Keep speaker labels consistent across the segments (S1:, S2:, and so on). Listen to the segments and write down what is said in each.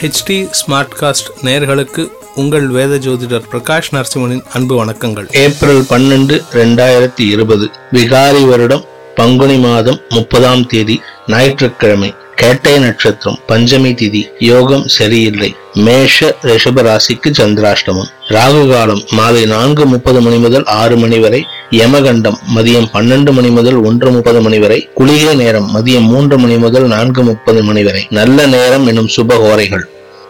S1: HD smart cost நேர்களுக்கு உங்கள் வேத ஜோதிடர் பிரகாஷ் நரசிம்மனின் அன்பு வணக்கங்கள்.
S2: ஏப்ரல் பன்னெண்டு ரெண்டாயிரத்தி இருபது விகாரி வருடம் பங்குனி மாதம் முப்பதாம் தேதி ஞாயிற்றுக்கிழமை. கேட்டை நட்சத்திரம் பஞ்சமி திதி யோகம் சரியில்லை. மேஷ ரிஷப ராசிக்கு சந்திராஷ்டமம். ராகு காலம் மாலை நான்கு முப்பது மணி முதல் ஆறு மணி வரை. யமகண்டம் மதியம் பன்னெண்டு மணி முதல் ஒன்று முப்பது மணி வரை. குளிகை நேரம் மதியம் மூன்று மணி முதல் நான்கு முப்பது மணி வரை. நல்ல நேரம் எனும் சுபகோரைகள்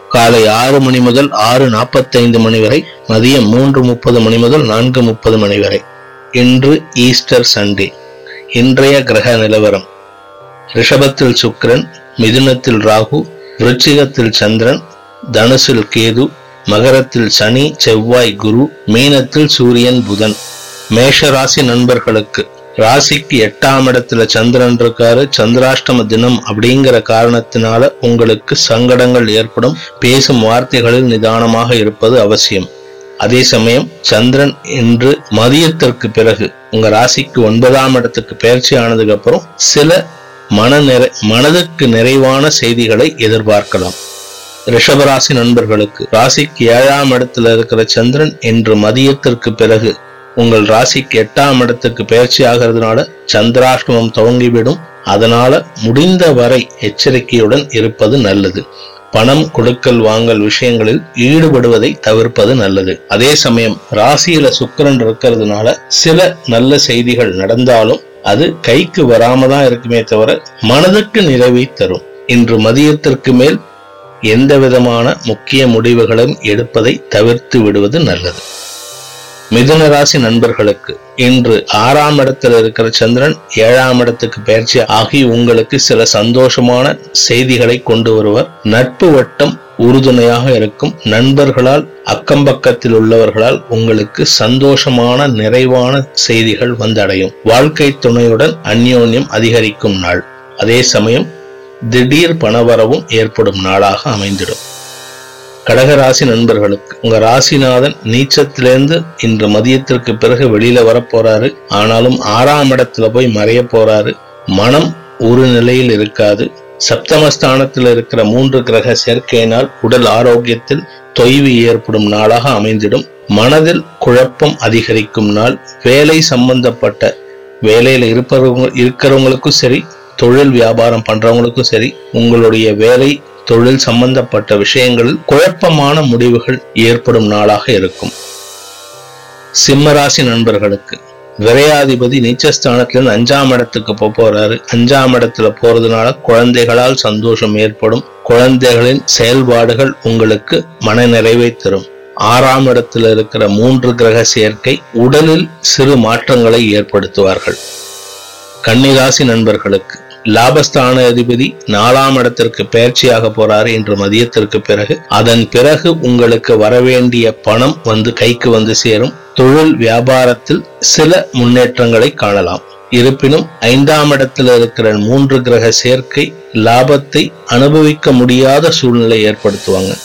S2: காலை ஆறு மணி முதல் ஆறு நாற்பத்தைந்து மணி வரை. மதியம் மூன்று முப்பது மணி முதல் நான்கு முப்பது மணி வரை. இன்று ஈஸ்டர் சண்டே. இன்றைய கிரக நிலவரம். ரிஷபத்தில் சுக்கிரன் மிதுனத்தில் ராகு விருச்சிகத்தில் சந்திரன் தனுசில் கேது மகரத்தில் சனி செவ்வாய் குரு மீனத்தில் சூரியன் புதன். மேஷ ராசி நண்பர்களுக்கு ராசிக்கு எட்டாம் இடத்துல சந்திரன் இருக்காரு. சந்திராஷ்டம தினம் அப்படிங்கிற காரணத்தினால உங்களுக்கு சங்கடங்கள் ஏற்படும். பேசும் வார்த்தைகளில் நிதானமாக இருப்பது அவசியம். அதே சமயம் சந்திரன் இன்று மதியத்திற்கு பிறகு உங்க ராசிக்கு ஒன்பதாம் இடத்துக்கு பயிற்சி ஆனதுக்கு அப்புறம் சில மன நிறை மனதுக்கு நிறைவான செய்திகளை எதிர்பார்க்கலாம். ரிஷபராசி நண்பர்களுக்கு ராசிக்கு ஏழாம் இடத்துல இருக்கிற சந்திரன் இன்று மதியத்திற்கு பிறகு உங்கள் ராசிக்கு எட்டாம் இடத்துக்கு பயிற்சி ஆகிறதுனால சந்திராஷ்டமம் துவங்கிவிடும். அதனால முடிந்த வரை எச்சரிக்கையுடன் இருப்பது நல்லது. பணம் கொடுக்கல் வாங்கல் விஷயங்களில் ஈடுபடுவதை தவிர்ப்பது நல்லது. அதே சமயம் ராசியில சுக்கரன் இருக்கிறதுனால சில நல்ல செய்திகள் நடந்தாலும் அது கைக்கு வராம தான் இருக்குமே தவிர மனதுக்கு நிறைவை தரும். இன்று மதியத்திற்கு மேல் எந்த விதமான முக்கிய முடிவுகளும் எடுப்பதை தவிர்த்து விடுவது நல்லது. மிதுன ராசி நண்பர்களுக்கு இன்று ஆறாம் இடத்தில் இருக்கிற சந்திரன் ஏழாம் இடத்துக்கு பயிற்சி ஆகி உங்களுக்கு சில சந்தோஷமான செய்திகளை கொண்டு வருவர். நட்பு வட்டம் உறுதுணையாக இருக்கும் நண்பர்களால் அக்கம்பக்கத்தில் உள்ளவர்களால் உங்களுக்கு சந்தோஷமான நிறைவான செய்திகள் வந்தடையும். வாழ்க்கை துணையுடன் அந்யோன்யம் அதிகரிக்கும் நாள். அதே சமயம் திடீர் பணவரவும் ஏற்படும் நாளாக அமைந்திடும். கடகராசி நண்பர்களுக்கு உங்க ராசிநாதன் நீச்சத்திலேருந்து இன்று மதியத்திற்கு பிறகு வெளியில வரப்போறாரு. ஆனாலும் ஆறாம் இடத்துல போய் மறைய போறாரு. மனம் ஒரு நிலையில் இருக்காது. சப்தமஸ்தானத்தில் இருக்கிற மூன்று கிரக சேர்க்கையினால் உடல் ஆரோக்கியத்தில் தொய்வு ஏற்படும் நாளாக அமைந்திடும். மனதில் குழப்பம் அதிகரிக்கும் நாள். வேலை சம்பந்தப்பட்ட வேலையில இருப்பவங்க இருக்கிறவங்களுக்கும் சரி தொழில் வியாபாரம் பண்றவங்களுக்கும் சரி உங்களுடைய வேலை தொழில் சம்பந்தப்பட்ட விஷயங்களில் குழப்பமான முடிவுகள் ஏற்படும் நாளாக இருக்கும். சிம்மராசி நண்பர்களுக்கு விரையாதிபதி நீச்சஸ்தானத்திலிருந்து அஞ்சாம் இடத்துக்கு போக போறாரு. அஞ்சாம் இடத்துல போறதுனால குழந்தைகளால் சந்தோஷம் ஏற்படும். குழந்தைகளின் செயல்பாடுகள் உங்களுக்கு மன நிறைவை தரும். ஆறாம் இடத்துல இருக்கிற மூன்று கிரக சேர்க்கை உடலில் சிறு மாற்றங்களை ஏற்படுத்துவார்கள். கன்னிராசி நண்பர்களுக்கு லாபஸ்தான அதிபதி நாலாம் இடத்திற்கு பயிற்சியாக போறாரு இன்று மதியத்திற்கு பிறகு அதன் பிறகு உங்களுக்கு வரவேண்டிய பணம் வந்து கைக்கு வந்து சேரும். தொழில் வியாபாரத்தில் சில முன்னேற்றங்களை காணலாம். இருப்பினும் ஐந்தாம் இடத்தில் இருக்கிற மூன்று கிரக சேர்க்கை லாபத்தை அனுபவிக்க முடியாத சூழ்நிலை ஏற்படுத்துவாங்க.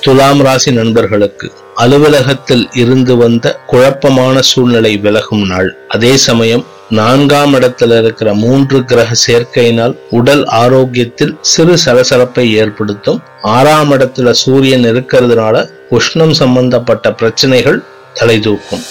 S2: துலாம் ராசி நண்பர்களுக்கு அலுவலகத்தில் இருந்து வந்த குழப்பமான சூழ்நிலை விலகும் நாள். அதே சமயம் நான்காம் இடத்துல இருக்கிற மூன்று கிரக சேர்க்கையினால் உடல் ஆரோக்கியத்தில் சிறு சலசலப்பை ஏற்படுத்தும். ஆறாம் இடத்துல சூரியன் இருக்கிறதுனால உஷ்ணம் சம்பந்தப்பட்ட பிரச்சனைகள் தலை தூக்கும்.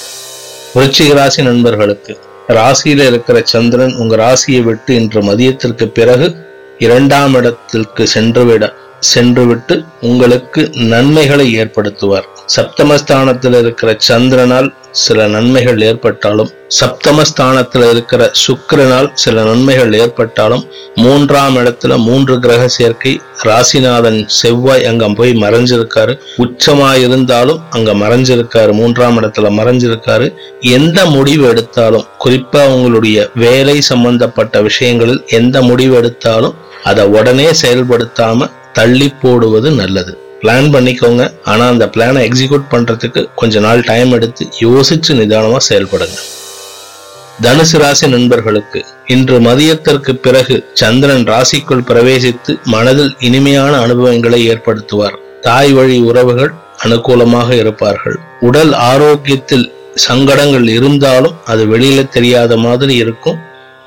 S2: விருச்சிக ராசி நண்பர்களுக்கு ராசியில இருக்கிற சந்திரன் உங்க ராசியை விட்டு இன்று மதியத்திற்கு பிறகு இரண்டாம் இடத்திற்கு சென்றுவிட சென்றுவிட்டு உங்களுக்கு நன்மைகளை ஏற்படுத்துவார். சப்தமஸ்தானத்தில் இருக்கிற சந்திரனால் சில நன்மைகள் ஏற்பட்டாலும் சப்தமஸ்தானத்தில் இருக்கிற சுக்கரனால் சில நன்மைகள் ஏற்பட்டாலும் மூன்றாம் இடத்துல மூன்று கிரக சேர்க்கை ராசிநாதன் செவ்வாய் அங்க போய் மறைஞ்சிருக்காரு. உச்சமா இருந்தாலும் அங்க மறைஞ்சிருக்காரு மூன்றாம் இடத்துல மறைஞ்சிருக்காரு. எந்த முடிவு எடுத்தாலும் குறிப்பா உங்களுடைய வேலை சம்பந்தப்பட்ட விஷயங்களில் எந்த முடிவு எடுத்தாலும் அதை உடனே செயல்படுத்தாம தள்ளி போடுவது நல்லது. பிளான் பண்ணிக்கோங்க. ஆனா அந்த பிளானை எக்ஸிக்யூட் பண்றதுக்கு கொஞ்ச நாள் டைம் எடுத்து யோசிச்சு நிதானமா செயல்படுங்க. தனுசு ராசி நண்பர்களுக்கு இன்று மதியத்திற்கு பிறகு சந்திரன் ராசிக்குள் பிரவேசித்து மனதில் இனிமையான அனுபவங்களை ஏற்படுத்துவார். தாய் வழி உறவுகள் அனுகூலமாக இருப்பார்கள். உடல் ஆரோக்கியத்தில் சங்கடங்கள் இருந்தாலும் அது வெளியில தெரியாத மாதிரி இருக்கும்.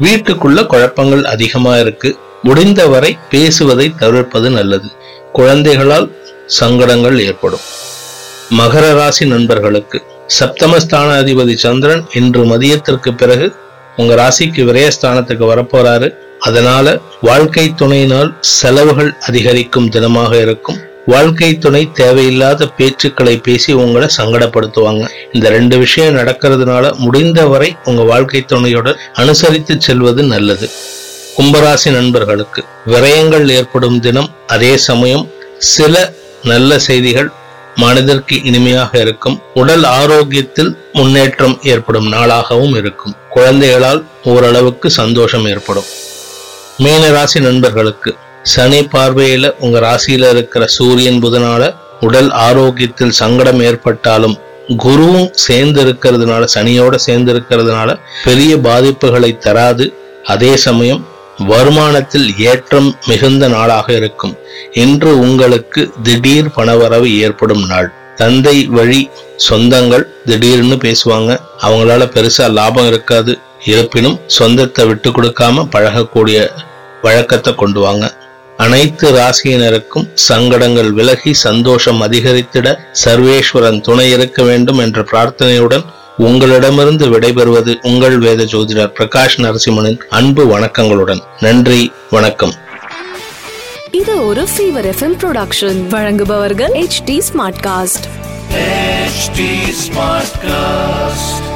S2: வீட்டுக்குள்ள குழப்பங்கள் அதிகமா இருக்கு. முடிந்தவரை பேசுவதை தவிர்ப்பது நல்லது. குழந்தைகளால் சங்கடங்கள் ஏற்படும். மகர ராசி நண்பர்களுக்கு சப்தமஸ்தானாதிபதி சந்திரன் இன்று மதியத்திற்கு பிறகு உங்க ராசிக்கு விரயஸ்தானத்துக்கு வரப்போறாரு. அதனால வாழ்க்கை துணையினால் செலவுகள் அதிகரிக்கும் தினமாக இருக்கும். வாழ்க்கை துணை தேவையில்லாத பேச்சுக்களை பேசி உங்களை சங்கடப்படுத்துவாங்க. இந்த ரெண்டு விஷயம் நடக்கிறதுனால முடிந்தவரை உங்க வாழ்க்கை துணையுடன் அனுசரித்து செல்வது நல்லது. கும்பராசி நண்பர்களுக்கு விரயங்கள் ஏற்படும் தினம் அதே சமயம் சில நல்ல செய்திகள் மனதிற்கு இனிமையாக இருக்கும். உடல் ஆரோக்கியத்தில் முன்னேற்றம் ஏற்படும் நாளாகவும் இருக்கும். குழந்தைகளால் ஓரளவுக்கு சந்தோஷம் ஏற்படும். மீன ராசி நண்பர்களுக்கு சனி பார்வையில உங்க ராசியில இருக்கிற சூரியன் புதனால உடல் ஆரோக்கியத்தில் சங்கடம் ஏற்பட்டாலும் குருவும் சேர்ந்து இருக்கிறதுனால சனியோட சேர்ந்து இருக்கிறதுனால பெரிய பாதிப்புகளை தராது. அதே சமயம் வருமானத்தில் ஏற்றம் மிகுந்த நாளாக இருக்கும். இன்று உங்களுக்கு திடீர் பணவரவு ஏற்படும் நாள். தந்தை வழி சொந்தங்கள் திடீர்னு பேசுவாங்க. அவங்களால பெருசா லாபம் இருக்காது. இருப்பினும் சொந்தத்தை விட்டு கொடுக்காம பழகக்கூடிய வழக்கத்தை கொண்டு வாங்க. அனைத்து ராசியினருக்கும் சங்கடங்கள் விலகி சந்தோஷம் அதிகரித்திட சர்வேஸ்வரன் துணை இருக்க வேண்டும் என்ற பிரார்த்தனையுடன் உங்களிடமிருந்து விடைபெறுவது உங்கள் வேத ஜோதிடர் பிரகாஷ் நரசிம்மனின் அன்பு வணக்கங்களுடன். நன்றி வணக்கம்.
S3: இது ஒரு ஃபீவர் எஃப்எம் ப்ரொடக்ஷன் வழங்குபவர்கள் H D smartcast
S4: HD Smartcast.